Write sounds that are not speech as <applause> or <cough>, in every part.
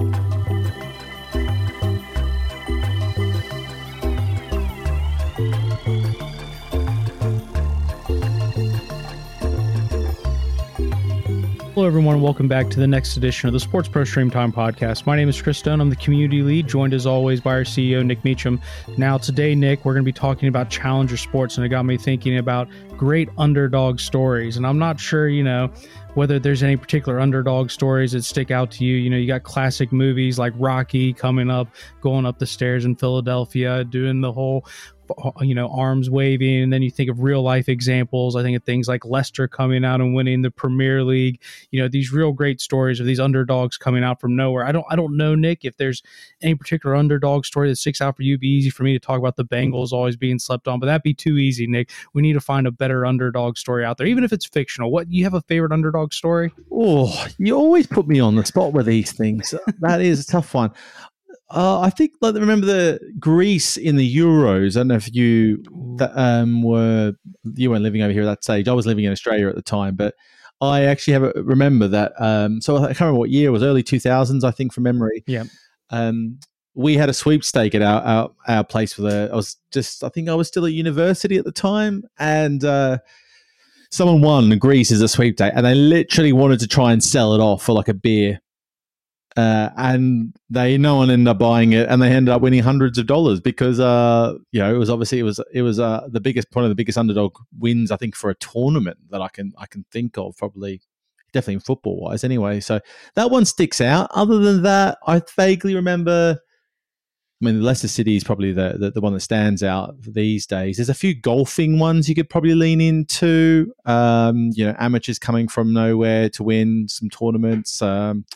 Thank you. Hello, everyone. Welcome back to the next edition of the Sports Pro Stream Time podcast. My name is Chris Stone. I'm the community lead, joined as always by our CEO, Nick Meacham. Now, today, Nick, we're going to be talking about Challenger Sports, and it got me thinking about great underdog stories. And I'm not sure, you know, whether there's any particular underdog stories that stick out to you. You know, you got classic movies like Rocky coming up, going up the stairs in Philadelphia, doing the whole you know arms waving. And then you think of real life examples. I think of things like leicester coming out and winning the premier league. You know these real great stories of these underdogs coming out from nowhere. I don't i don't know nick if there's any particular underdog story that sticks out for you. It'd be easy for me to talk about the bengals always being slept on but that'd be too easy nick. We need to find a better underdog story out there even if it's fictional. What you have a favorite underdog story? Oh you always put me on the spot with these things. That is a tough one uh, I think like remember the Greece in the Euros. I don't know if you that, um, were you weren't living over here at that stage. I was living in Australia at the time, but I actually have a, remember that. Um, so I can't remember what year it was, early two thousands, I think, from memory. Yeah. Um, we had a sweepstake at our, our our place for the. I was just I think I was still at university at the time, and uh, someone won Greece as a sweepstake, and they literally wanted to try and sell it off for like a beer uh, and they no one ended up buying it, and they ended up winning hundreds of dollars because uh, you know it was obviously it was it was uh, the biggest one of the biggest underdog wins I think for a tournament that I can I can think of probably definitely in football wise anyway. So that one sticks out. Other than that, I vaguely remember. I mean, Leicester City is probably the, the, the one that stands out these days. There's a few golfing ones you could probably lean into. Um, you know, amateurs coming from nowhere to win some tournaments. Um,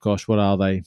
gosh, what are they?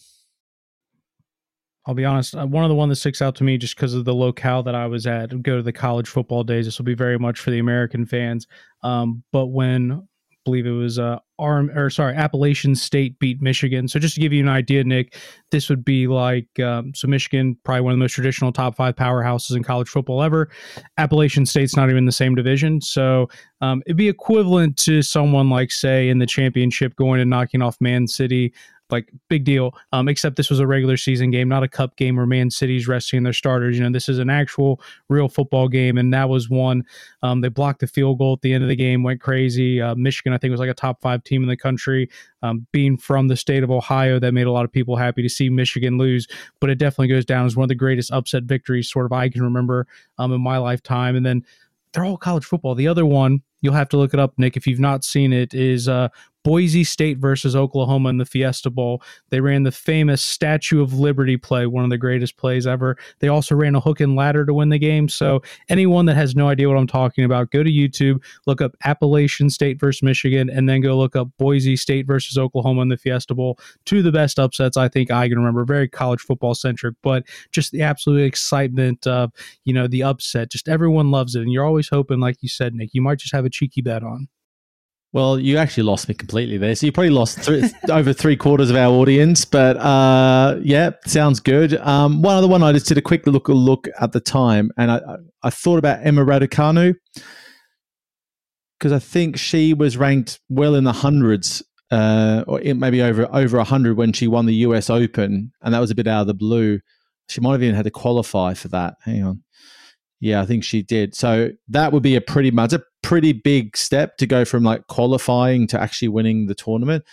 I'll be honest. Uh, one of the one that sticks out to me just because of the locale that I was at. Go to the college football days. This will be very much for the American fans. Um, but when believe it was uh, Arm or sorry, Appalachian State beat Michigan. So just to give you an idea, Nick, this would be like um, so Michigan, probably one of the most traditional top five powerhouses in college football ever. Appalachian State's not even the same division, so um, it'd be equivalent to someone like say in the championship going and knocking off Man City like big deal. Um, except this was a regular season game, not a cup game where Man City's resting their starters. You know, this is an actual real football game, and that was one. Um, they blocked the field goal at the end of the game, went crazy. Uh, Michigan, I think, was like a top five team in the country. Um, being from the state of Ohio, that made a lot of people happy to see Michigan lose. But it definitely goes down as one of the greatest upset victories, sort of I can remember um, in my lifetime. And then they're all college football. The other one you'll have to look it up, Nick, if you've not seen it, is uh, Boise State versus Oklahoma in the Fiesta Bowl. They ran the famous Statue of Liberty play, one of the greatest plays ever. They also ran a hook and ladder to win the game. So, anyone that has no idea what I'm talking about, go to YouTube, look up Appalachian State versus Michigan, and then go look up Boise State versus Oklahoma in the Fiesta Bowl. Two of the best upsets I think I can remember. Very college football centric, but just the absolute excitement of, you know, the upset. Just everyone loves it. And you're always hoping, like you said, Nick, you might just have a cheeky bet on. Well, you actually lost me completely there. So you probably lost th- <laughs> over three quarters of our audience. But uh, yeah, sounds good. Um, one other one, I just did a quick look look at the time, and I, I thought about Emma Raducanu because I think she was ranked well in the hundreds, uh, or maybe over over a hundred when she won the U.S. Open, and that was a bit out of the blue. She might have even had to qualify for that. Hang on. Yeah, I think she did. So that would be a pretty much a pretty big step to go from like qualifying to actually winning the tournament.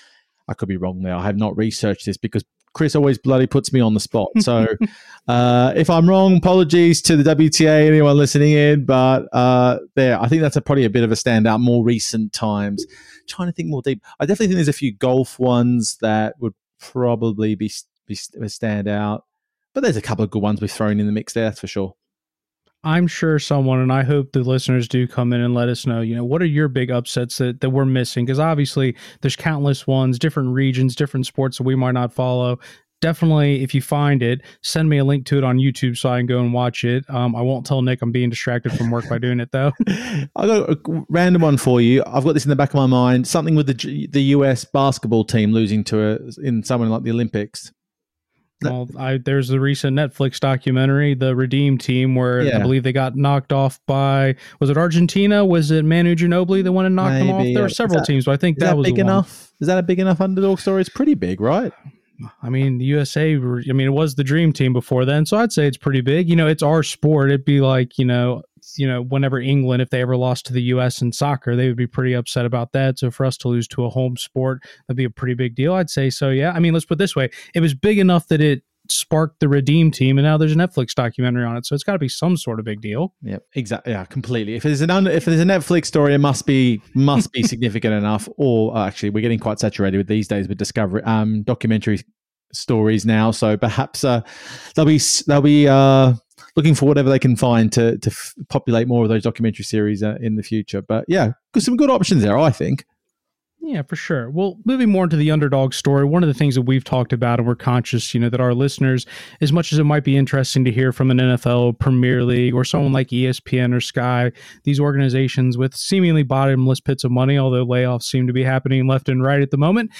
I could be wrong there. I have not researched this because Chris always bloody puts me on the spot. So <laughs> uh, if I'm wrong, apologies to the WTA, anyone listening in. But uh, there, I think that's a, probably a bit of a standout. More recent times, trying to think more deep. I definitely think there's a few golf ones that would probably be be stand out. But there's a couple of good ones we've thrown in the mix there, that's for sure. I'm sure someone, and I hope the listeners do come in and let us know, you know, what are your big upsets that, that we're missing? Because obviously there's countless ones, different regions, different sports that we might not follow. Definitely, if you find it, send me a link to it on YouTube so I can go and watch it. Um, I won't tell Nick I'm being distracted from work by doing it, though. <laughs> I got a random one for you. I've got this in the back of my mind. Something with the the US basketball team losing to a, in someone like the Olympics. Well, I, there's the recent Netflix documentary, The Redeem Team, where yeah. I believe they got knocked off by was it Argentina? Was it Manu Ginobili that went and knocked Maybe, them off? There yeah. were several that, teams, but I think that, that, was big enough. Is that a big enough underdog story? It's pretty big, right? I mean, the USA, I mean, it was the dream team before then. So I'd say it's pretty big. You know, it's our sport. It'd be like, you know, you know, whenever England, if they ever lost to the US in soccer, they would be pretty upset about that. So for us to lose to a home sport, that'd be a pretty big deal. I'd say so. Yeah. I mean, let's put this way. It was big enough that it sparked the Redeem team, and now there's a Netflix documentary on it. So it's got to be some sort of big deal. Yeah, exactly. Yeah, completely. If there's an if there's a Netflix story, it must be must be significant enough. Or uh, actually, we're getting quite saturated with these days with Discovery um, documentary stories now. So perhaps uh, they'll be they'll be uh, looking for whatever they can find to to f- populate more of those documentary series uh, in the future. But yeah, some good options there, I think. Yeah, for sure. Well, moving more into the underdog story, one of the things that we've talked about, and we're conscious, you know, that our listeners, as much as it might be interesting to hear from an NFL, Premier League, or someone like ESPN or Sky, these organizations with seemingly bottomless pits of money, although layoffs seem to be happening left and right at the moment,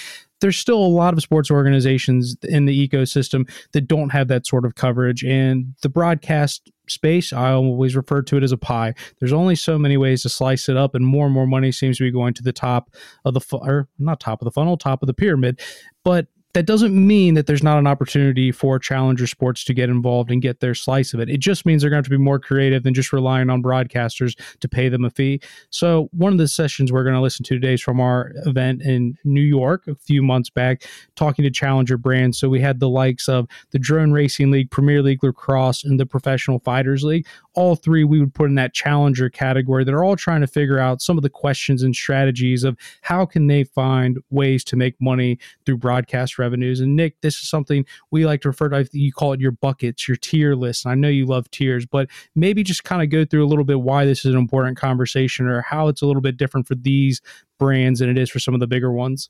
there's still a lot of sports organizations in the ecosystem that don't have that sort of coverage. And the broadcast space, I always refer to it as a pie. There's only so many ways to slice it up, and more and more money seems to be going to the top of the, fu- or not top of the funnel, top of the pyramid. But that doesn't mean that there's not an opportunity for challenger sports to get involved and get their slice of it. It just means they're going to have to be more creative than just relying on broadcasters to pay them a fee. So, one of the sessions we're going to listen to today is from our event in New York a few months back, talking to challenger brands. So, we had the likes of the Drone Racing League, Premier League Lacrosse, and the Professional Fighters League. All three we would put in that challenger category that are all trying to figure out some of the questions and strategies of how can they find ways to make money through broadcast revenues. And Nick, this is something we like to refer to. You call it your buckets, your tier list. And I know you love tiers, but maybe just kind of go through a little bit why this is an important conversation or how it's a little bit different for these brands than it is for some of the bigger ones.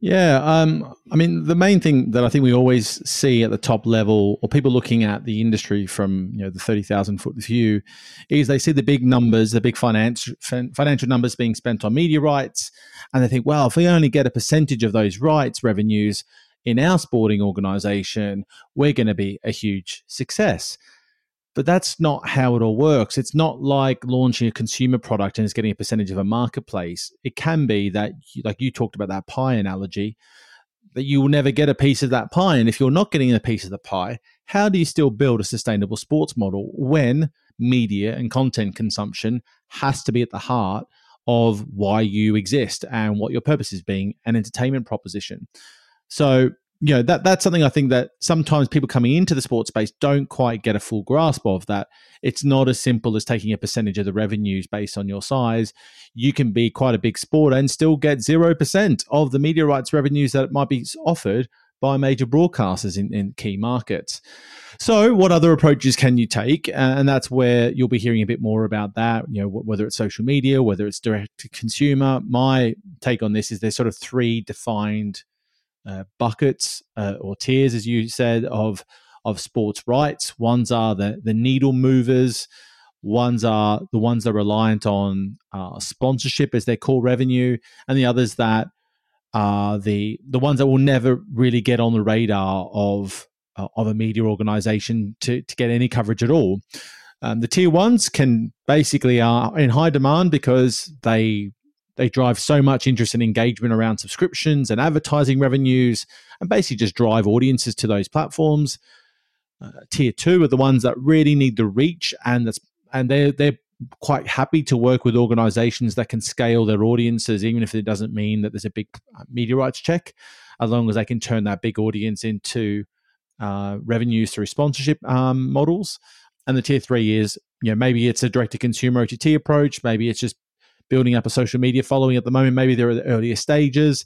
Yeah, um, I mean, the main thing that I think we always see at the top level, or people looking at the industry from you know the thirty thousand foot view, is they see the big numbers, the big financial financial numbers being spent on media rights, and they think, well, if we only get a percentage of those rights revenues in our sporting organisation, we're going to be a huge success. But that's not how it all works. It's not like launching a consumer product and it's getting a percentage of a marketplace. It can be that, like you talked about that pie analogy, that you will never get a piece of that pie. And if you're not getting a piece of the pie, how do you still build a sustainable sports model when media and content consumption has to be at the heart of why you exist and what your purpose is being an entertainment proposition? So you know that that's something I think that sometimes people coming into the sports space don't quite get a full grasp of. That it's not as simple as taking a percentage of the revenues based on your size. You can be quite a big sport and still get zero percent of the media rights revenues that might be offered by major broadcasters in, in key markets. So, what other approaches can you take? And that's where you'll be hearing a bit more about that. You know, whether it's social media, whether it's direct to consumer. My take on this is there's sort of three defined uh, buckets uh, or tiers, as you said, of of sports rights. Ones are the the needle movers. Ones are the ones that are reliant on uh, sponsorship as their core revenue, and the others that are the the ones that will never really get on the radar of uh, of a media organization to to get any coverage at all. Um, the tier ones can basically are in high demand because they they drive so much interest and engagement around subscriptions and advertising revenues and basically just drive audiences to those platforms. Uh, tier two are the ones that really need the reach and that's and they're they're quite happy to work with organizations that can scale their audiences, even if it doesn't mean that there's a big uh, media rights check, as long as they can turn that big audience into uh, revenues through sponsorship um, models. And the tier three is, you know, maybe it's a direct to consumer OTT approach, maybe it's just building up a social media following at the moment. Maybe they're at the earlier stages.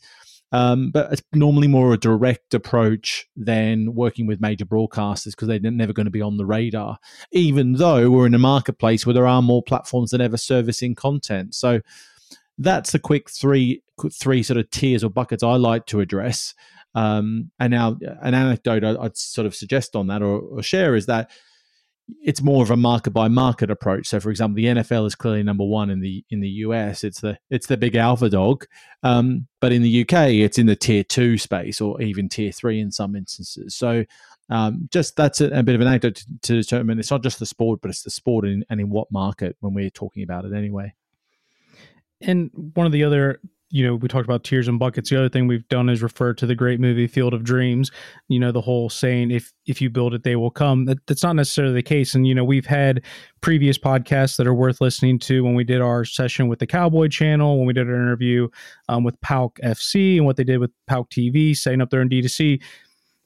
Um, but it's normally more a direct approach than working with major broadcasters because they're never going to be on the radar, even though we're in a marketplace where there are more platforms than ever servicing content. So that's the quick three three sort of tiers or buckets I like to address. Um, and now an anecdote I'd sort of suggest on that or, or share is that it's more of a market by market approach. So, for example, the NFL is clearly number one in the in the US. It's the it's the big alpha dog, um, but in the UK, it's in the tier two space or even tier three in some instances. So, um, just that's a, a, bit of an anecdote to, to, determine it's not just the sport, but it's the sport in, and in what market when we're talking about it anyway. And one of the other you know, we talked about tiers and buckets. The other thing we've done is refer to the great movie Field of Dreams. You know, the whole saying, if if you build it, they will come. That, that's not necessarily the case. And, you know, we've had previous podcasts that are worth listening to when we did our session with the Cowboy Channel, when we did our interview um, with PAOK FC and what they did with PAOK TV, setting up their own D2C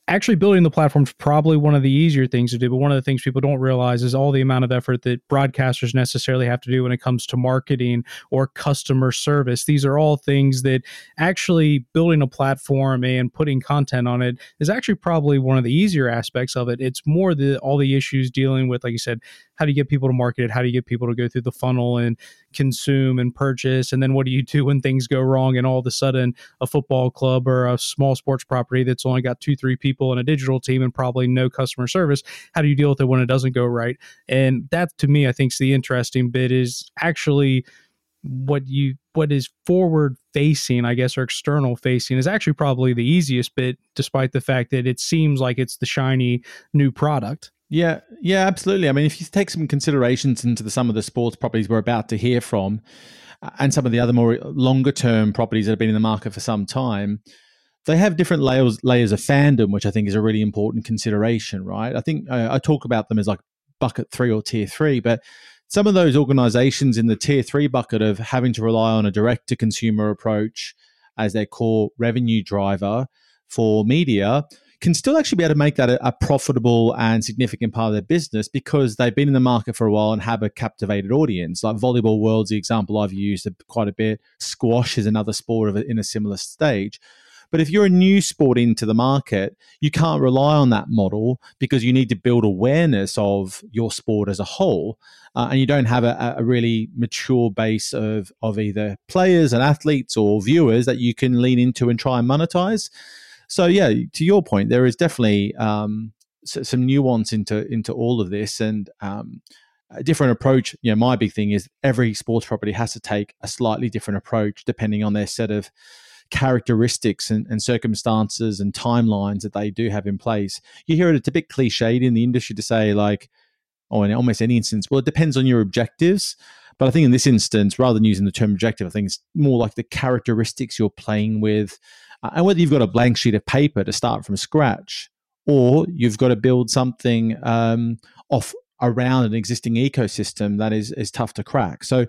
actually building the platform is probably one of the easier things to do but one of the things people don't realize is all the amount of effort that broadcasters necessarily have to do when it comes to marketing or customer service. These are all things that actually building a platform and putting content on it is actually probably one of the easier aspects of it. It's more the all the issues dealing with like you said how do you get people to market it? How do you get people to go through the funnel and consume and purchase? And then what do you do when things go wrong and all of a sudden a football club or a small sports property that's only got two three people and a digital team and probably no customer service how do you deal with it when it doesn't go right? And that to me i think is the interesting bit is actually what you what is forward facing i guess or external facing is actually probably the easiest bit despite the fact that it seems like it's the shiny new product yeah, yeah, absolutely. I mean, if you take some considerations into the, some of the sports properties we're about to hear from, uh, and some of the other more longer term properties that have been in the market for some time, they have different layers layers of fandom, which I think is a really important consideration, right? I think uh, I talk about them as like bucket three or tier three, but some of those organizations in the tier three bucket of having to rely on a direct to consumer approach as their core revenue driver for media can still actually be able to make that a, a, profitable and significant part of their business because they've been in the market for a while and have a captivated audience. Like volleyball world's the example I've used quite a bit. Squash is another sport of in a similar stage. But if you're a new sport into the market, you can't rely on that model because you need to build awareness of your sport as a whole. Uh, and you don't have a, a, really mature base of, of either players and athletes or viewers that you can lean into and try and monetize. So yeah, to your point, there is definitely um, some nuance into into all of this, and um, a different approach. You know, my big thing is every sports property has to take a slightly different approach depending on their set of characteristics and, and, circumstances and timelines that they do have in place. You hear it, it's a bit cliched in the industry to say, like, oh, in almost any instance, well, it depends on your objectives. But I think in this instance, rather than using the term objective, I think it's more like the characteristics you're playing with, and whether you've got a blank sheet of paper to start from scratch or you've got to build something um, off around an existing ecosystem that is is tough to crack. So,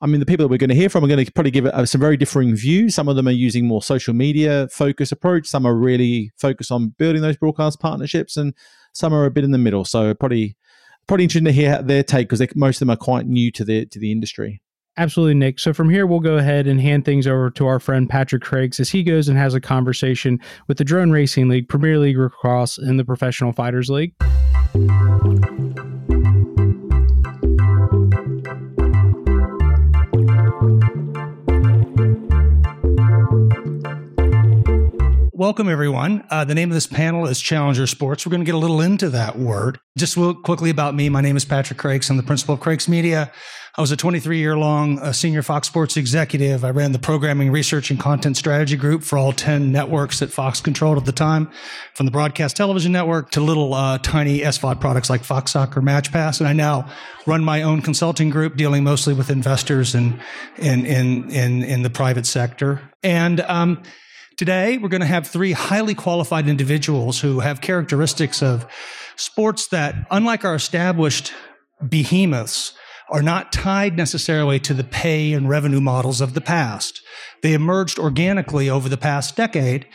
I mean, the people that we're going to hear from are going to probably give it uh, some very differing views. Some of them are using more social media focus approach. Some are really focused on building those broadcast partnerships, and some are a bit in the middle. So, probably probably interesting to hear their take because most of them are quite new to the to the industry. Absolutely, Nick. So from here, we'll go ahead and hand things over to our friend Patrick Crakes as he goes and has a conversation with the Drone Racing League, Premier League Lacrosse, and the Professional Fighters League. Welcome, everyone. Uh, the name of this panel is Challenger Sports. We're going to get a little into that word. Just real quickly about me. My name is Patrick Crakes. I'm the principal of Crakes Media. I was a 23 year long uh, senior Fox Sports executive. I ran the programming, research, and content strategy group for all 10 networks that Fox controlled at the time, from the broadcast television network to little uh, tiny SVOD products like Fox Soccer Match Pass. And I now run my own consulting group dealing mostly with investors and in, in, in, in the private sector. And, um, Today, we're going to have three highly qualified individuals who have characteristics of sports that, unlike our established behemoths, are not tied necessarily to the pay and revenue models of the past. They emerged organically over the past decade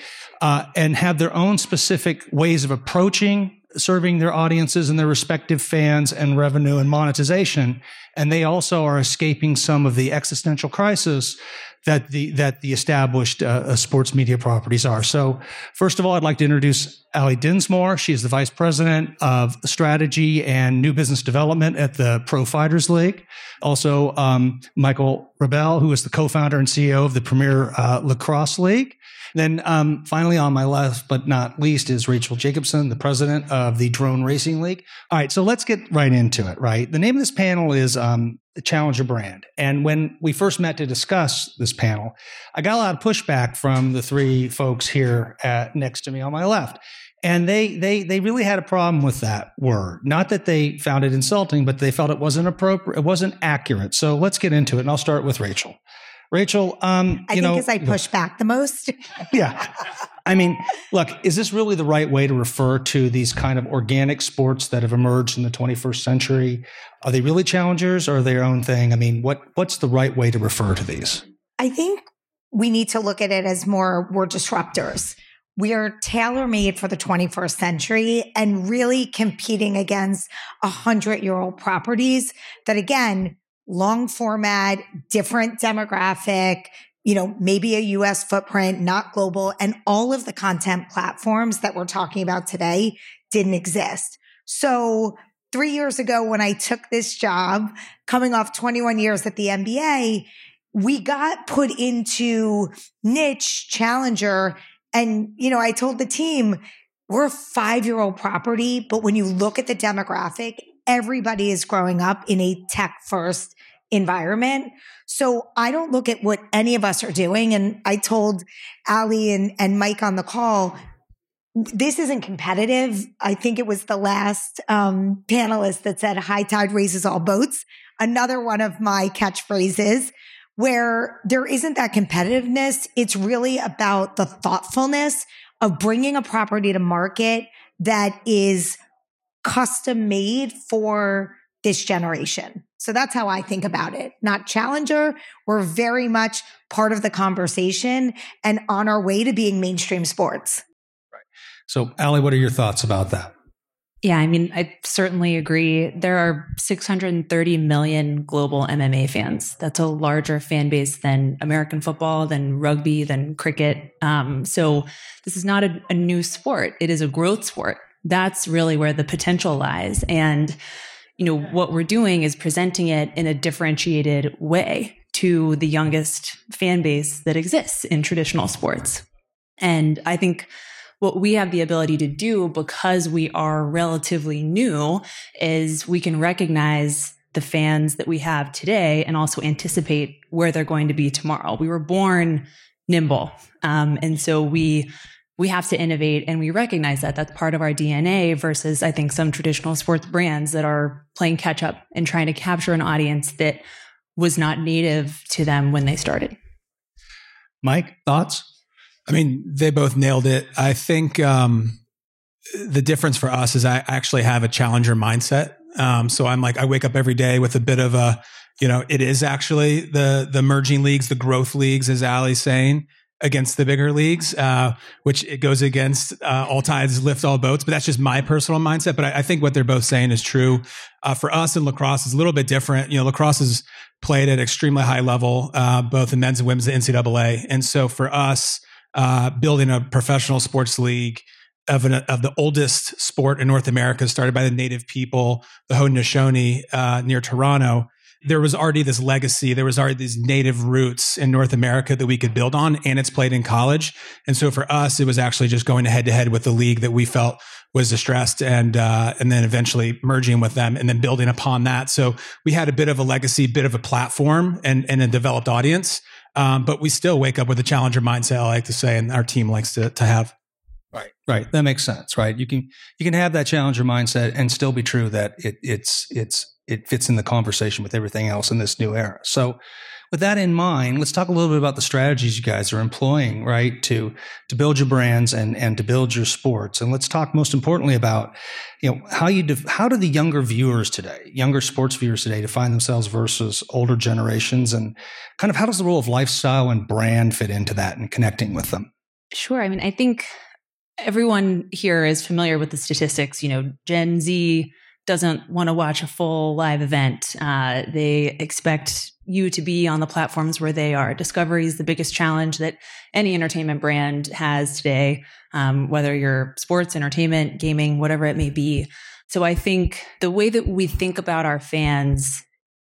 uh, and have their own specific ways of approaching serving their audiences and their respective fans and revenue and monetization. And they also are escaping some of the existential crisis that the that the established uh, uh, sports media properties are. So, first of all, I'd like to introduce Allie Dinsmore. She is the vice president of strategy and new business development at the Pro Fighters League. Also, um, Michael Rabil, who is the co-founder and CEO of the Premier uh, Lacrosse League. Then um, finally, on my left but not least, is Rachel Jacobson, the president of the Drone Racing League. All right, so let's get right into it. Right, the name of this panel is um, the Challenger brand. And when we first met to discuss this panel, I got a lot of pushback from the three folks here at, next to me on my left. And they they they really had a problem with that word. Not that they found it insulting, but they felt it wasn't appropriate, it wasn't accurate. So let's get into it. And I'll start with Rachel. Rachel, um, I think know, as I push back the most. yeah. <laughs> I mean, look, is this really the right way to refer to these kind of organic sports that have emerged in the 21st century? Are they really challengers or their own thing? I mean, what what's the right way to refer to these? I think we need to look at it as more we're disruptors. We are tailor made for the 21st century and really competing against a hundred year old properties that again, long format, different demographic, you know, maybe a US footprint, not global. And all of the content platforms that we're talking about today didn't exist. So three years ago, when I took this job, coming off 21 years at the NBA, we got put into niche challenger and, you know, I told the team, we're a five year old property, but when you look at the demographic, everybody is growing up in a tech first environment. So I don't look at what any of us are doing. And I told Allie and, and Mike on the call, this isn't competitive. I think it was the last um, panelist that said high tide raises all boats. Another one of my catchphrases where there isn't that competitiveness. It's really about the thoughtfulness of bringing a property to market that is custom made for this generation. So that's how I think about it. Not challenger. We're very much part of the conversation and on our way to being mainstream sports. Right. So, Allie, what are your thoughts about that? Yeah, I mean, I certainly agree. There are 630 million global MMA fans. That's a larger fan base than American football, than rugby, than cricket. Um, so this is not a, a new sport. It is a growth sport. That's really where the potential lies. And, you know, what we're doing is presenting it in a differentiated way to the youngest fan base that exists in traditional sports. And I think what we have the ability to do because we are relatively new is we can recognize the fans that we have today and also anticipate where they're going to be tomorrow. We were born nimble. Um, and so we, we have to innovate and we recognize that that's part of our DNA versus I think some traditional sports brands that are playing catch up and trying to capture an audience that was not native to them when they started. Mike, thoughts? I mean, they both nailed it. I think um, the difference for us is I actually have a challenger mindset. Um, so I'm like, I wake up every day with a bit of a, you know, it is actually the the merging leagues, the growth leagues, as Allie's saying, against the bigger leagues, uh, which it goes against uh, all tides lift all boats. But that's just my personal mindset. But I, I think what they're both saying is true. Uh, for us in lacrosse, is a little bit different. You know, lacrosse is played at extremely high level, uh, both in men's and women's, NCAA, and so for us uh, building a professional sports league of, an, of the oldest sport in North America, started by the native people, the Haudenosaunee uh, near Toronto. There was already this legacy. There was already these native roots in North America that we could build on, and it's played in college. And so for us, it was actually just going head to head with the league that we felt was distressed, and uh, and then eventually merging with them, and then building upon that. So we had a bit of a legacy, bit of a platform, and and a developed audience. Um, but we still wake up with a challenger mindset. I like to say, and our team likes to to have. Right, right. That makes sense, right? You can you can have that challenger mindset and still be true that it, it's it's it fits in the conversation with everything else in this new era. So, with that in mind, let's talk a little bit about the strategies you guys are employing, right, to to build your brands and and to build your sports. And let's talk most importantly about, you know, how you def- how do the younger viewers today, younger sports viewers today, define themselves versus older generations, and kind of how does the role of lifestyle and brand fit into that and connecting with them? Sure. I mean, I think everyone here is familiar with the statistics. You know, Gen Z doesn't want to watch a full live event. Uh, they expect you to be on the platforms where they are. Discovery is the biggest challenge that any entertainment brand has today, um, whether you're sports, entertainment, gaming, whatever it may be. So I think the way that we think about our fans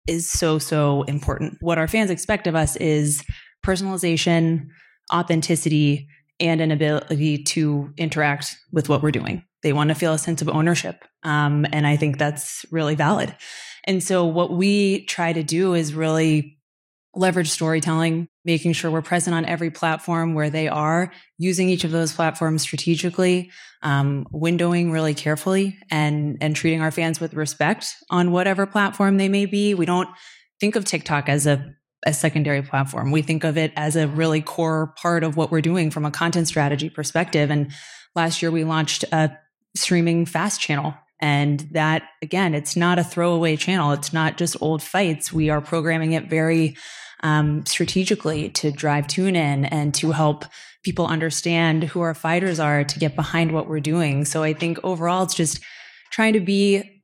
is so, so important. What our fans expect of us is personalization, authenticity, and an ability to interact with what we're doing. They want to feel a sense of ownership. Um, and I think that's really valid. And so, what we try to do is really leverage storytelling, making sure we're present on every platform where they are, using each of those platforms strategically, um, windowing really carefully, and and treating our fans with respect on whatever platform they may be. We don't think of TikTok as a a secondary platform. We think of it as a really core part of what we're doing from a content strategy perspective. And last year we launched a streaming fast channel. And that, again, it's not a throwaway channel. It's not just old fights. We are programming it very um, strategically to drive tune in and to help people understand who our fighters are to get behind what we're doing. So I think overall, it's just trying to be,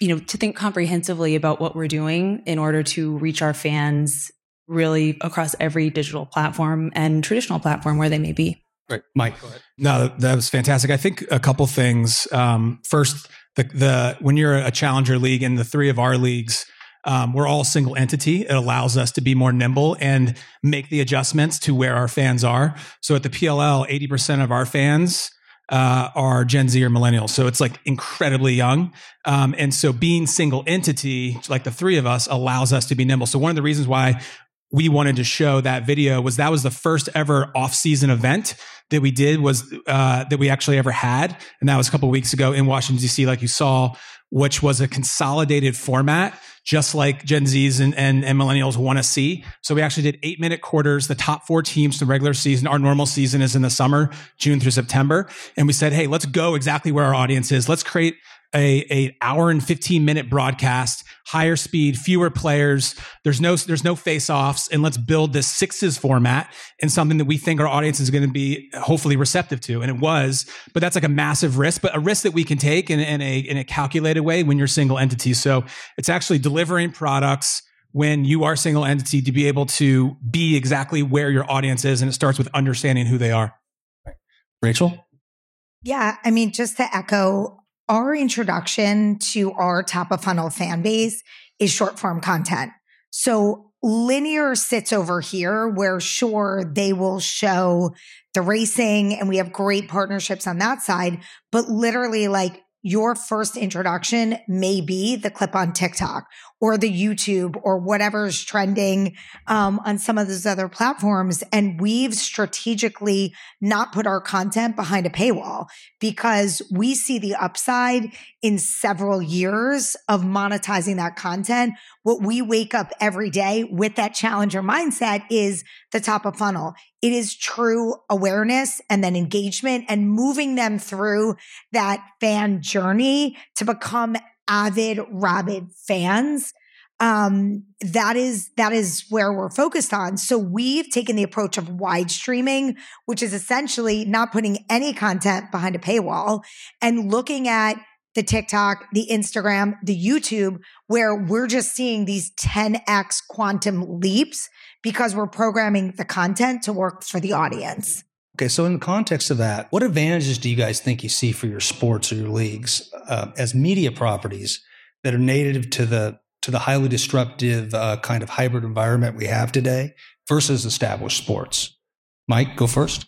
you know, to think comprehensively about what we're doing in order to reach our fans really across every digital platform and traditional platform where they may be. Right. Mike, go ahead. No, that was fantastic. I think a couple things. Um, first, the, the when you're a challenger league in the three of our leagues, um, we're all single entity. It allows us to be more nimble and make the adjustments to where our fans are. So at the PLL, 80% of our fans uh, are Gen Z or millennials. So it's like incredibly young. Um, and so being single entity, like the three of us, allows us to be nimble. So one of the reasons why we wanted to show that video was that was the first ever off-season event that we did was uh, that we actually ever had, and that was a couple weeks ago in Washington D.C. Like you saw, which was a consolidated format, just like Gen Zs and, and, and millennials want to see. So we actually did eight minute quarters, the top four teams, the regular season. Our normal season is in the summer, June through September. And we said, hey, let's go exactly where our audience is. Let's create a, a hour and 15 minute broadcast, higher speed, fewer players. There's no, there's no face offs and let's build this sixes format and something that we think our audience is going to be hopefully receptive to. And it was, but that's like a massive risk, but a risk that we can take in, in a, in a calculated way when you're single entity. So it's actually delivering products when you are single entity to be able to be exactly where your audience is. And it starts with understanding who they are. Rachel? Yeah. I mean, just to echo our introduction to our top of funnel fan base is short form content. So linear sits over here where sure they will show the racing and we have great partnerships on that side, but literally like your first introduction may be the clip on TikTok or the YouTube or whatever's trending um, on some of those other platforms. And we've strategically not put our content behind a paywall because we see the upside in several years of monetizing that content. What we wake up every day with that challenger mindset is the top of funnel. It is true awareness and then engagement and moving them through that fan journey to become avid rabid fans um, that is that is where we're focused on. So we've taken the approach of wide streaming, which is essentially not putting any content behind a paywall and looking at the TikTok, the Instagram, the YouTube, where we're just seeing these 10x quantum leaps because we're programming the content to work for the audience. Okay, so in the context of that, what advantages do you guys think you see for your sports or your leagues uh, as media properties that are native to the to the highly disruptive uh, kind of hybrid environment we have today versus established sports? Mike, go first.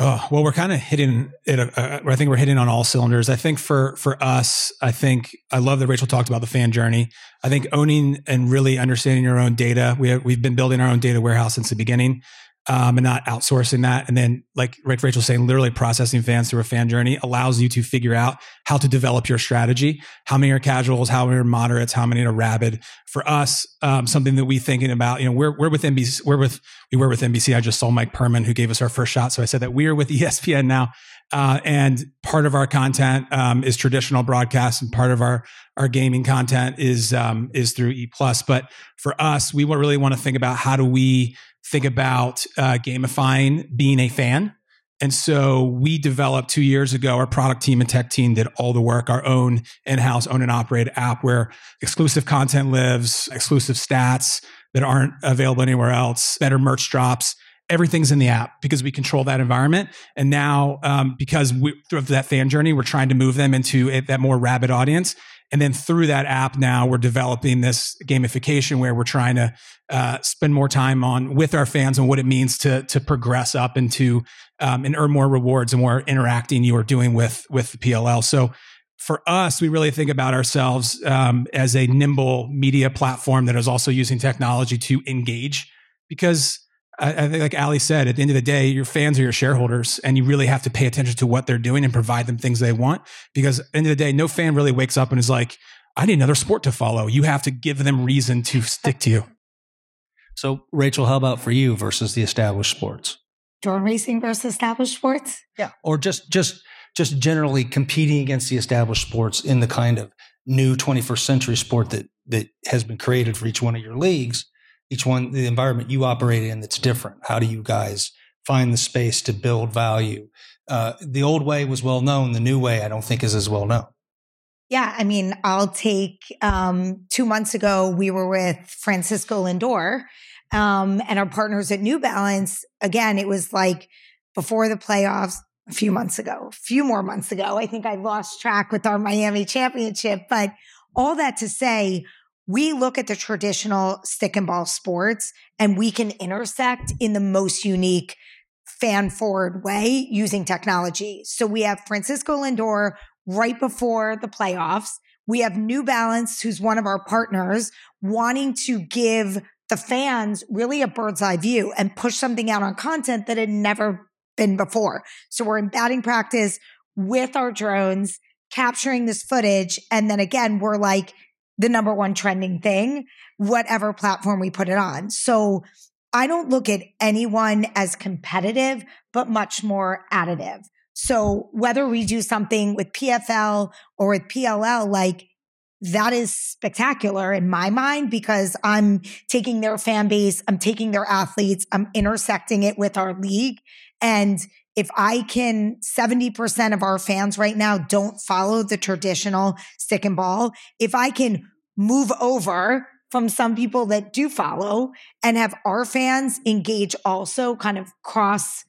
Oh, well, we're kind of hitting it. Uh, I think we're hitting on all cylinders. I think for for us, I think I love that Rachel talked about the fan journey. I think owning and really understanding your own data. We have, we've been building our own data warehouse since the beginning um, and not outsourcing that. And then, like Rachel saying, literally processing fans through a fan journey allows you to figure out how to develop your strategy. How many are casuals? How many are moderates? How many are rabid? For us, um, something that we thinking about, you know, we're we're with NBC. We're with we were with NBC. I just saw Mike Perman who gave us our first shot. So I said that we are with <laughs> ESPN now. Uh, and part of our content um, is traditional broadcast, and part of our our gaming content is um, is through E Plus. But for us, we really want to think about how do we think about uh, gamifying being a fan. And so we developed two years ago, our product team and tech team did all the work, our own in house, own and operate app where exclusive content lives, exclusive stats that aren't available anywhere else, better merch drops. Everything's in the app because we control that environment. And now, um, because we, through that fan journey, we're trying to move them into a, that more rabid audience. And then through that app, now we're developing this gamification where we're trying to uh, spend more time on with our fans and what it means to to progress up into um, and earn more rewards and more interacting you are doing with with the PLL. So for us, we really think about ourselves um, as a nimble media platform that is also using technology to engage because I, I think, like Allie said, at the end of the day, your fans are your shareholders, and you really have to pay attention to what they're doing and provide them things they want. Because at the end of the day, no fan really wakes up and is like, "I need another sport to follow." You have to give them reason to stick to you. So, Rachel, how about for you versus the established sports? Drone racing versus established sports? Yeah. Or just just just generally competing against the established sports in the kind of new 21st century sport that that has been created for each one of your leagues, each one the environment you operate in that's different. How do you guys find the space to build value? Uh, the old way was well known. The new way, I don't think, is as well known. Yeah, I mean, I'll take um, two months ago, we were with Francisco Lindor um, and our partners at New Balance. Again, it was like before the playoffs a few months ago, a few more months ago. I think I lost track with our Miami championship, but all that to say, we look at the traditional stick and ball sports and we can intersect in the most unique fan forward way using technology. So we have Francisco Lindor right before the playoffs. We have New Balance, who's one of our partners, wanting to give the fans really a bird's eye view and push something out on content that had never been before. So we're in batting practice with our drones, capturing this footage. And then again, we're like the number one trending thing, whatever platform we put it on. So I don't look at anyone as competitive, but much more additive. So whether we do something with PFL or with PLL, like that is spectacular in my mind because I'm taking their fan base, I'm taking their athletes, I'm intersecting it with our league. And if I can, 70% of our fans right now don't follow the traditional stick and ball. If I can move over from some people that do follow and have our fans engage also kind of cross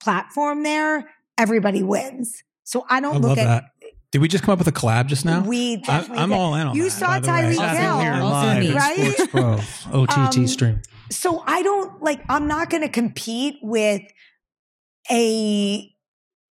platform there, everybody wins. So I don't I look love at that. Did we just come up with a collab just now? we I, definitely I'm did. all in on You that, saw by the. Tyreek Hill. here, also me. Right? Sports Pro, <laughs> OTT Um, stream. So I don't like I'm not going to compete with a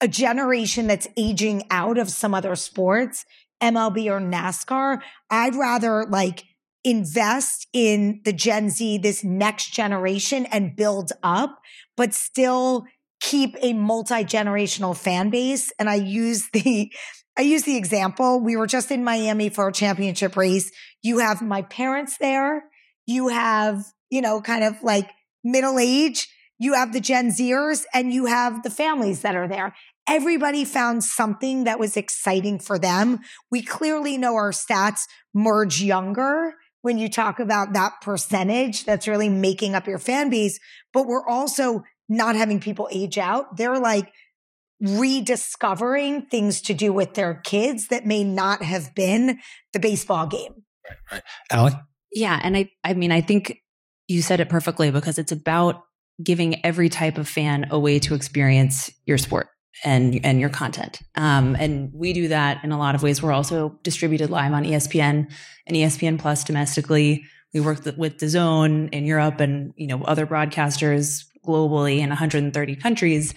a generation that's aging out of some other sports, MLB or NASCAR. I'd rather like invest in the Gen Z, this next generation and build up, but still keep a multi-generational fan base. And I use the I use the example. We were just in Miami for a championship race. You have my parents there. You have, you know, kind of like middle age. You have the Gen Zers and you have the families that are there. Everybody found something that was exciting for them. We clearly know our stats merge younger when you talk about that percentage that's really making up your fan base, but we're also not having people age out. They're like rediscovering things to do with their kids that may not have been the baseball game. Right, right. Allie? Yeah. And I, I mean, I think you said it perfectly because it's about giving every type of fan a way to experience your sport and and your content. Um, and we do that in a lot of ways. We're also distributed live on ESPN and ESPN Plus domestically. We work th- with DAZN in Europe and you know other broadcasters globally in 130 countries.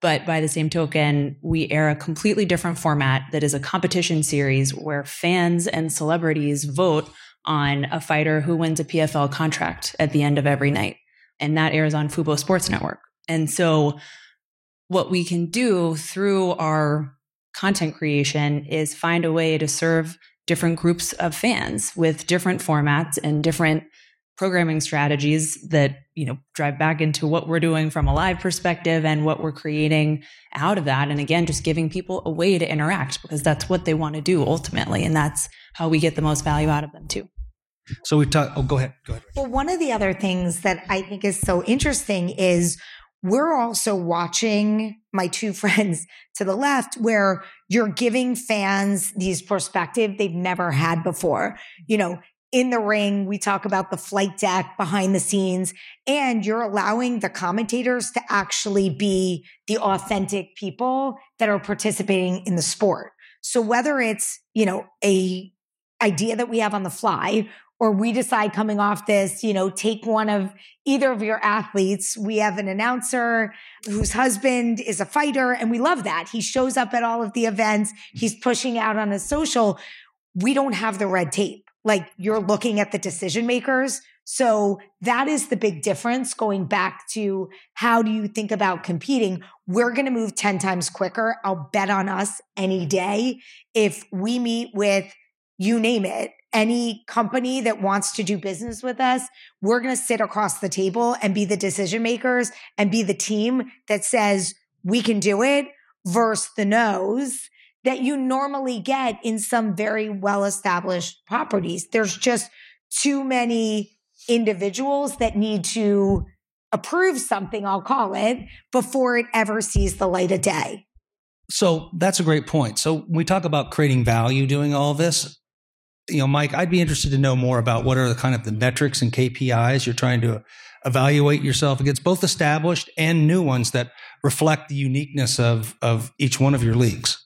But by the same token, we air a completely different format that is a competition series where fans and celebrities vote on a fighter who wins a PFL contract at the end of every night. And that airs on Fubo Sports Network. And so what we can do through our content creation is find a way to serve different groups of fans with different formats and different programming strategies that you know drive back into what we're doing from a live perspective and what we're creating out of that and again just giving people a way to interact because that's what they want to do ultimately and that's how we get the most value out of them too So we've talked. Oh, go ahead. Go ahead. Well, one of the other things that I think is so interesting is we're also watching my two <laughs> friends to the left where you're giving fans these perspective they've never had before. You know, in the ring, we talk about the flight deck behind the scenes, and you're allowing the commentators to actually be the authentic people that are participating in the sport. So whether it's, you know, a idea that we have on the fly or we decide coming off this, you know, take one of either of your athletes. We have an announcer whose husband is a fighter, and we love that. He shows up at all of the events, he's pushing out on his social. We don't have the red tape. Like you're looking at the decision makers. So that is the big difference going back to how do you think about competing? We're going to move 10 times quicker. I'll bet on us any day if we meet with you name it any company that wants to do business with us, we're going to sit across the table and be the decision makers and be the team that says we can do it versus the no's that you normally get in some very well established properties. There's just too many individuals that need to approve something, I'll call it, before it ever sees the light of day. So that's a great point. So we talk about creating value doing all this. You know, Mike, I'd be interested to know more about what are the kind of the metrics and KPIs you're trying to evaluate yourself against, both established and new ones that reflect the uniqueness of of each one of your leagues.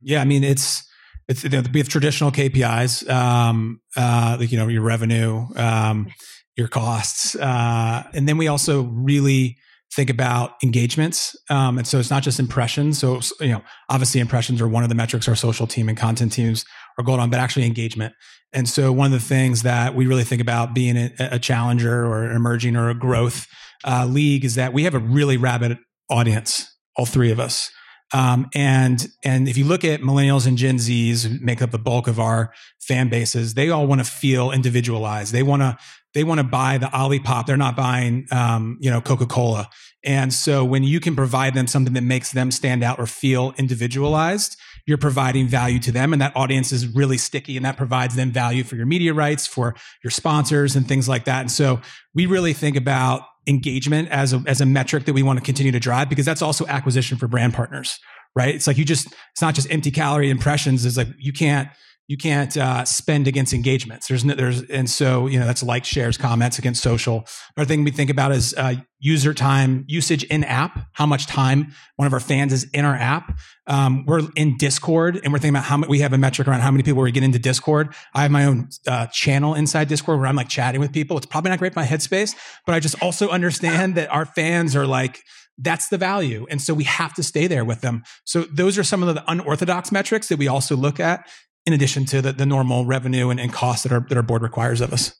Yeah, I mean it's it's you know, we have traditional KPIs, um, uh, like you know your revenue, um, your costs, uh, and then we also really think about engagements. Um, and so it's not just impressions. So, you know, obviously impressions are one of the metrics our social team and content teams are gold on, but actually engagement. And so one of the things that we really think about being a, a challenger or an emerging or a growth uh, league is that we have a really rabid audience, all three of us. Um, and and if you look at millennials and Gen Zs, make up the bulk of our fan bases, they all want to feel individualized. They want to they want to buy the Olipop. They're not buying, um, you know, Coca Cola. And so when you can provide them something that makes them stand out or feel individualized, you're providing value to them, and that audience is really sticky, and that provides them value for your media rights, for your sponsors, and things like that. And so we really think about engagement as a, as a metric that we want to continue to drive because that's also acquisition for brand partners, right? It's like you just, it's not just empty calorie impressions. It's like you can't, you can't uh, spend against engagements. There's no, there's, and so, you know, that's like shares, comments against social. Another thing we think about is uh, user time usage in app, how much time one of our fans is in our app. Um, we're in Discord and we're thinking about how many, we have a metric around how many people we get into Discord. I have my own uh, channel inside Discord where I'm like chatting with people. It's probably not great for my headspace, but I just also understand that our fans are like, that's the value. And so we have to stay there with them. So those are some of the unorthodox metrics that we also look at in addition to the, the normal revenue and, and costs that our, that our board requires of us.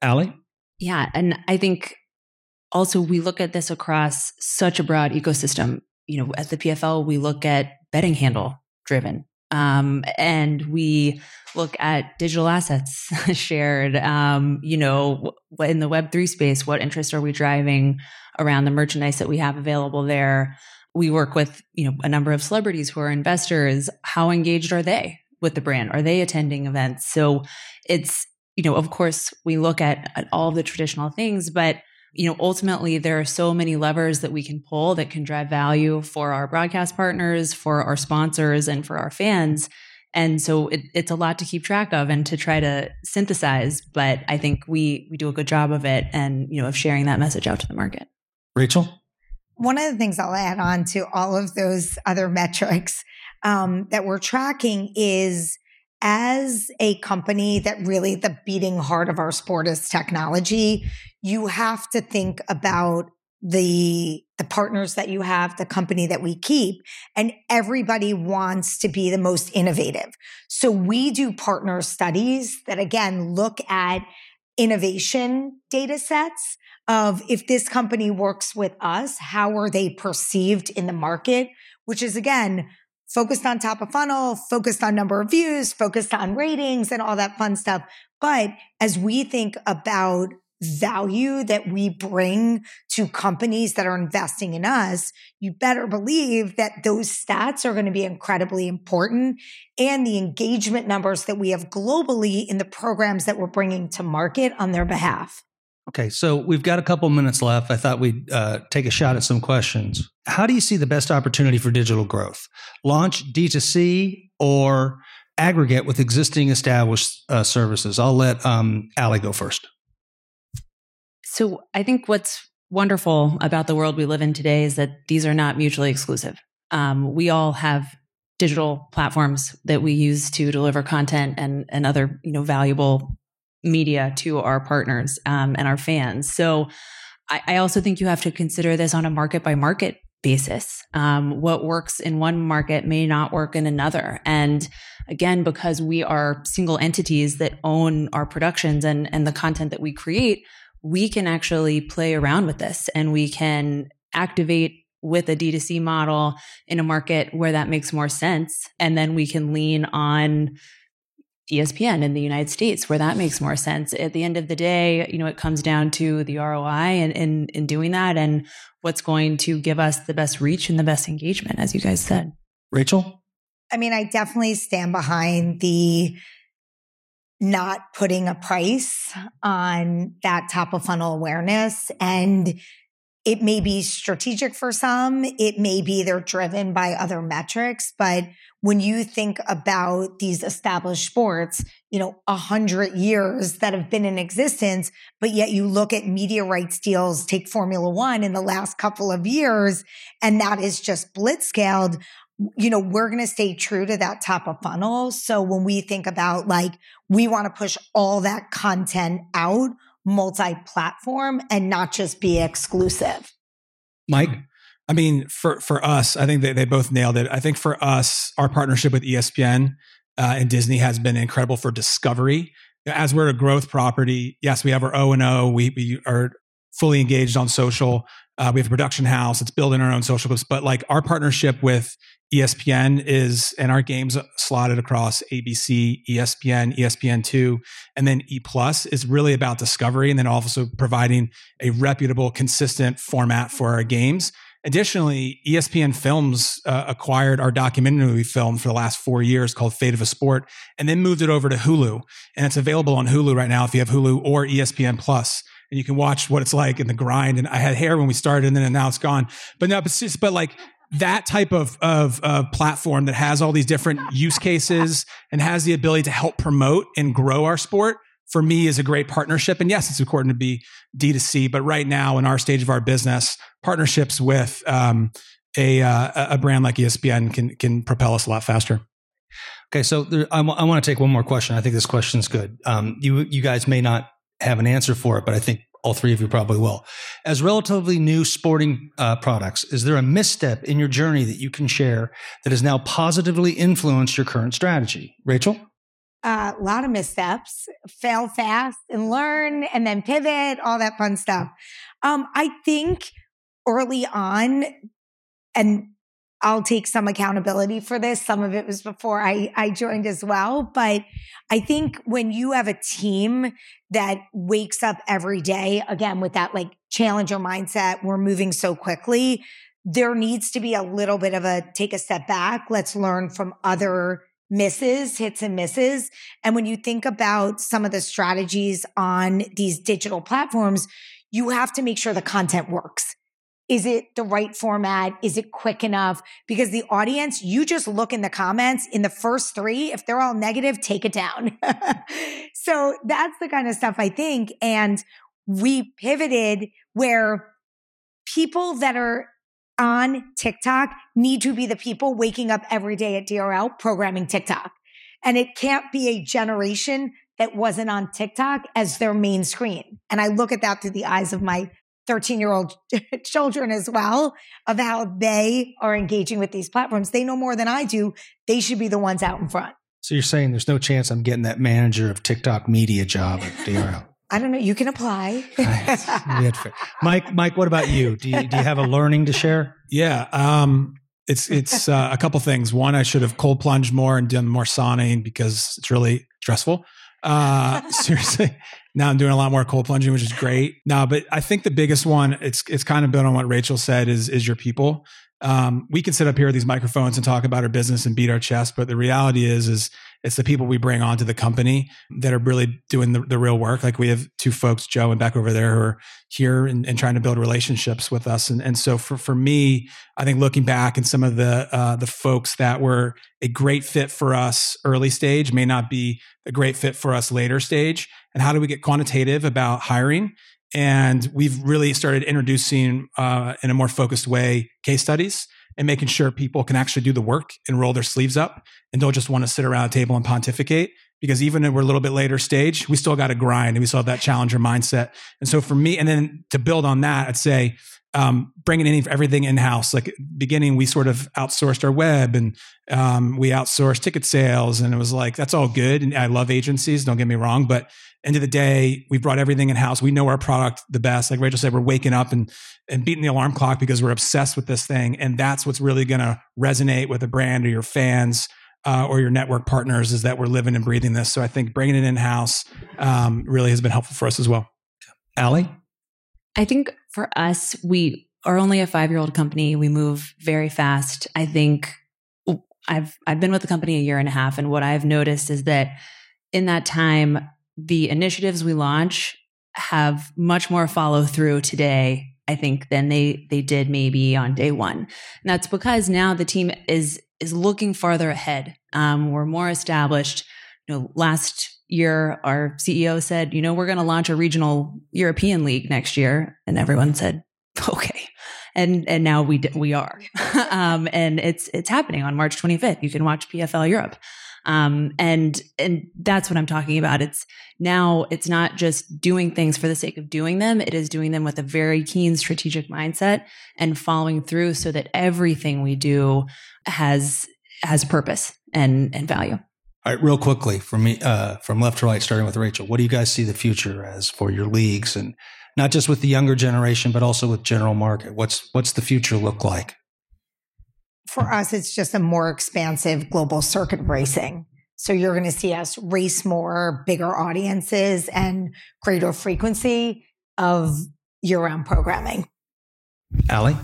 Allie? Yeah. And I think also we look at this across such a broad ecosystem. You know, at the PFL, we look at betting handle driven. Um, and we look at digital assets <laughs> shared. Um, you know, in the Web3 space, what interest are we driving around the merchandise that we have available there? We work with, you know, a number of celebrities who are investors. How engaged are they with the brand? Are they attending events? So it's, you know, of course, we look at, at all the traditional things, but you know, ultimately there are so many levers that we can pull that can drive value for our broadcast partners, for our sponsors, and for our fans. And so it, it's a lot to keep track of and to try to synthesize. But I think we we do a good job of it, and you know, of sharing that message out to the market. Rachel, one of the things I'll add on to all of those other metrics um, that we're tracking is as a company that really the beating heart of our sport is technology, you have to think about the the partners that you have, the company that we keep, and everybody wants to be the most innovative. So we do partner studies that again look at innovation data sets of if this company works with us, how are they perceived in the market, which is again focused on top of funnel, focused on number of views, focused on ratings and all that fun stuff. But as we think about value that we bring to companies that are investing in us, you better believe that those stats are going to be incredibly important and the engagement numbers that we have globally in the programs that we're bringing to market on their behalf. Okay, so we've got a couple minutes left. I thought we'd uh, take a shot at some questions. How do you see the best opportunity for digital growth? Launch D2C or aggregate with existing established uh, services? I'll let um, Allie go first. So I think what's wonderful about the world we live in today is that these are not mutually exclusive. Um, we all have digital platforms that we use to deliver content and, and other you know valuable media to our partners um, and our fans. So I, I, also think you have to consider this on a market by market basis. Um, what works in one market may not work in another. And again, because we are single entities that own our productions and, and the content that we create, we can actually play around with this and we can activate with a D2C model in a market where that makes more sense. And then we can lean on ESPN in the United States, where that makes more sense. At the end of the day, you know, it comes down to the ROI and in, in doing that and what's going to give us the best reach and the best engagement, as you guys said. Rachel? I mean, I definitely stand behind the not putting a price on that top of funnel awareness. And it may be strategic for some. It may be they're driven by other metrics, but when you think about these established sports, you know, a hundred years that have been in existence, but yet you look at media rights deals, take Formula One in the last couple of years, and that is just blitzscaled. You know, we're going to stay true to that top of funnel. So when we think about like, we want to push all that content out multi-platform and not just be exclusive. Mike? I mean, for for us, I think they, they both nailed it. I think for us, our partnership with ESPN uh, and Disney has been incredible for discovery. As we're a growth property, yes, we have our O and O. We we are fully engaged on social. Uh, we have a production house. It's building our own social clips. But like our partnership with ESPN is, and our games slotted across ABC, ESPN, ESPN2, and then E Plus is really about discovery and then also providing a reputable, consistent format for our games. Additionally, ESPN Films uh, acquired our documentary film for the last four years called Fate of a Sport and then moved it over to Hulu. And it's available on Hulu right now if you have Hulu or ESPN Plus and you can watch what it's like in the grind. And I had hair when we started, and then now it's gone. But no, but just, but like that type of, of of platform that has all these different use cases and has the ability to help promote and grow our sport for me is a great partnership. And yes, it's important to be D2C, but right now in our stage of our business, partnerships with um, a uh, a brand like ESPN can can propel us a lot faster. Okay, so there, I, w- I want to take one more question. I think this question is good. Um, you you guys may not have an answer for it, but I think all three of you probably will. As relatively new sporting uh, products, is there a misstep in your journey that you can share that has now positively influenced your current strategy? Rachel? Uh, a lot of missteps, fail fast and learn and then pivot, all that fun stuff. Um, I think early on, and I'll take some accountability for this. Some of it was before I, I joined as well. But I think when you have a team that wakes up every day, again, with that like challenger mindset, we're moving so quickly. There needs to be a little bit of a take a step back. Let's learn from other misses, hits and misses. And when you think about some of the strategies on these digital platforms, you have to make sure the content works. Is it the right format? Is it quick enough? Because the audience, you just look in the comments in the first three. If they're all negative, take it down. <laughs> so that's the kind of stuff I think. And we pivoted where people that are on TikTok need to be the people waking up every day at DRL programming TikTok. And it can't be a generation that wasn't on TikTok as their main screen. And I look at that through the eyes of my 13 year old <laughs> children as well of how they are engaging with these platforms. They know more than I do. They should be the ones out in front. So you're saying there's no chance I'm getting that manager of TikTok media job at DRL? <laughs> I don't know. You can apply. <laughs> Mike, Mike, what about you? Do, you? do you have a learning to share? Yeah. Um, it's it's uh, a couple things. One, I should have cold plunged more and done more sauning because it's really stressful. Uh, seriously. Now I'm doing a lot more cold plunging, which is great. No, but I think the biggest one, it's it's kind of built on what Rachel said, is is your people. Um, we can sit up here with these microphones and talk about our business and beat our chest, but the reality is, is it's the people we bring onto the company that are really doing the, the real work. Like we have two folks, Joe and Beck over there, who are here and, and trying to build relationships with us. And, and so for, for me, I think looking back and some of the, uh, the folks that were a great fit for us early stage may not be a great fit for us later stage. And how do we get quantitative about hiring? And we've really started introducing uh, in a more focused way case studies and making sure people can actually do the work and roll their sleeves up and don't just want to sit around a table and pontificate. Because even if we're a little bit later stage, we still got to grind and we still have that challenger mindset. And so for me, and then to build on that, I'd say um, bringing in everything in house. Like beginning, we sort of outsourced our web and um, we outsourced ticket sales, and it was like that's all good. And I love agencies, don't get me wrong, but end of the day, we brought everything in house. We know our product the best. Like Rachel said, we're waking up and and beating the alarm clock because we're obsessed with this thing, and that's what's really going to resonate with the brand or your fans. uh, or your network partners is that we're living and breathing this. So I think bringing it in house um, really has been helpful for us as well. Allie? I think for us, we are only a five year old company. We move very fast. I think I've I've been with the company a year and a half, and what I've noticed is that in that time, the initiatives we launch have much more follow through today I think than they they did maybe on day one. And that's because now the team is is looking farther ahead. Um, we're more established. You know, last year our CEO said, you know, we're going to launch a regional European league next year, and everyone said, <laughs> okay. And and now we we are, <laughs> um, and it's it's happening on March 25th. You can watch PFL Europe. Um, and and that's what I'm talking about. It's now it's not just doing things for the sake of doing them. It is doing them with a very keen strategic mindset and following through so that everything we do has has purpose and and value. All right, real quickly from me, uh, from left to right, starting with Rachel. What do you guys see the future as for your leagues, and not just with the younger generation, but also with general market? What's what's the future look like? For us, it's just a more expansive global circuit racing. So you're going to see us race more, bigger audiences, and greater frequency of year round programming. Allie?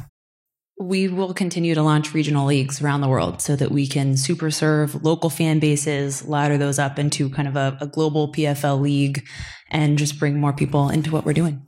We will continue to launch regional leagues around the world so that we can super serve local fan bases, ladder those up into kind of a, a global PFL league, and just bring more people into what we're doing.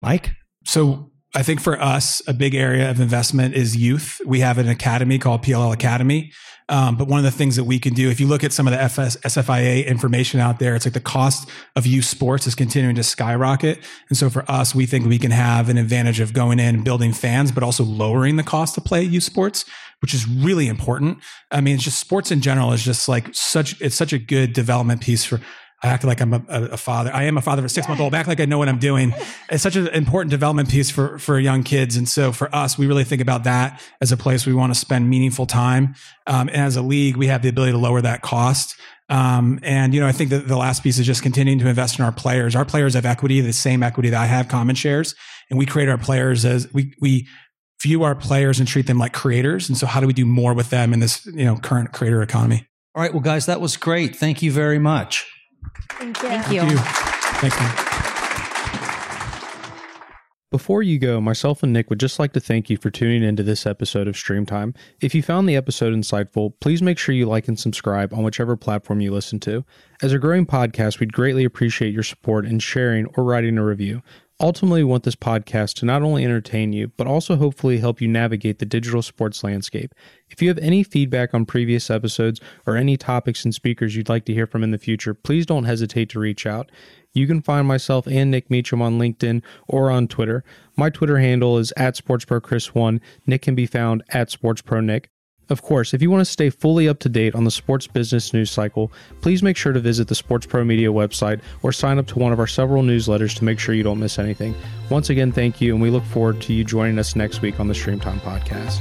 Mike? So I think for us, a big area of investment is youth. We have an academy called PLL Academy. Um, but one of the things that we can do, if you look at some of the FS, SFIA information out there, it's like the cost of youth sports is continuing to skyrocket. And so for us, we think we can have an advantage of going in and building fans, but also lowering the cost to play youth sports, which is really important. I mean, it's just sports in general is just like such, it's such a good development piece for I act like I'm a, a, father. I am a father of a six month old. Act like I know what I'm doing. It's such an important development piece for for young kids, and so for us, we really think about that as a place we want to spend meaningful time. Um, and as a league, we have the ability to lower that cost. Um, and you know, I think that the last piece is just continuing to invest in our players. Our players have equity, the same equity that I have, common shares, and we create our players as we we view our players and treat them like creators. And so, how do we do more with them in this you know current creator economy? All right, well, guys, that was great. Thank you very much. Thank you. Thank you. Thank you. Before you go, myself and Nick would just like to thank you for tuning into this episode of Streamtime. If you found the episode insightful, please make sure you like and subscribe on whichever platform you listen to. As a growing podcast, we'd greatly appreciate your support in sharing or writing a review. Ultimately, we want this podcast to not only entertain you, but also hopefully help you navigate the digital sports landscape. If you have any feedback on previous episodes or any topics and speakers you'd like to hear from in the future, please don't hesitate to reach out. You can find myself and Nick Meacham on LinkedIn or on Twitter. My Twitter handle is at SportsProChris1. Nick can be found at SportsProNick. Of course, if you want to stay fully up to date on the sports business news cycle, please make sure to visit the Sports Pro Media website or sign up to one of our several newsletters to make sure you don't miss anything. Once again, thank you, and we look forward to you joining us next week on the Streamtime podcast.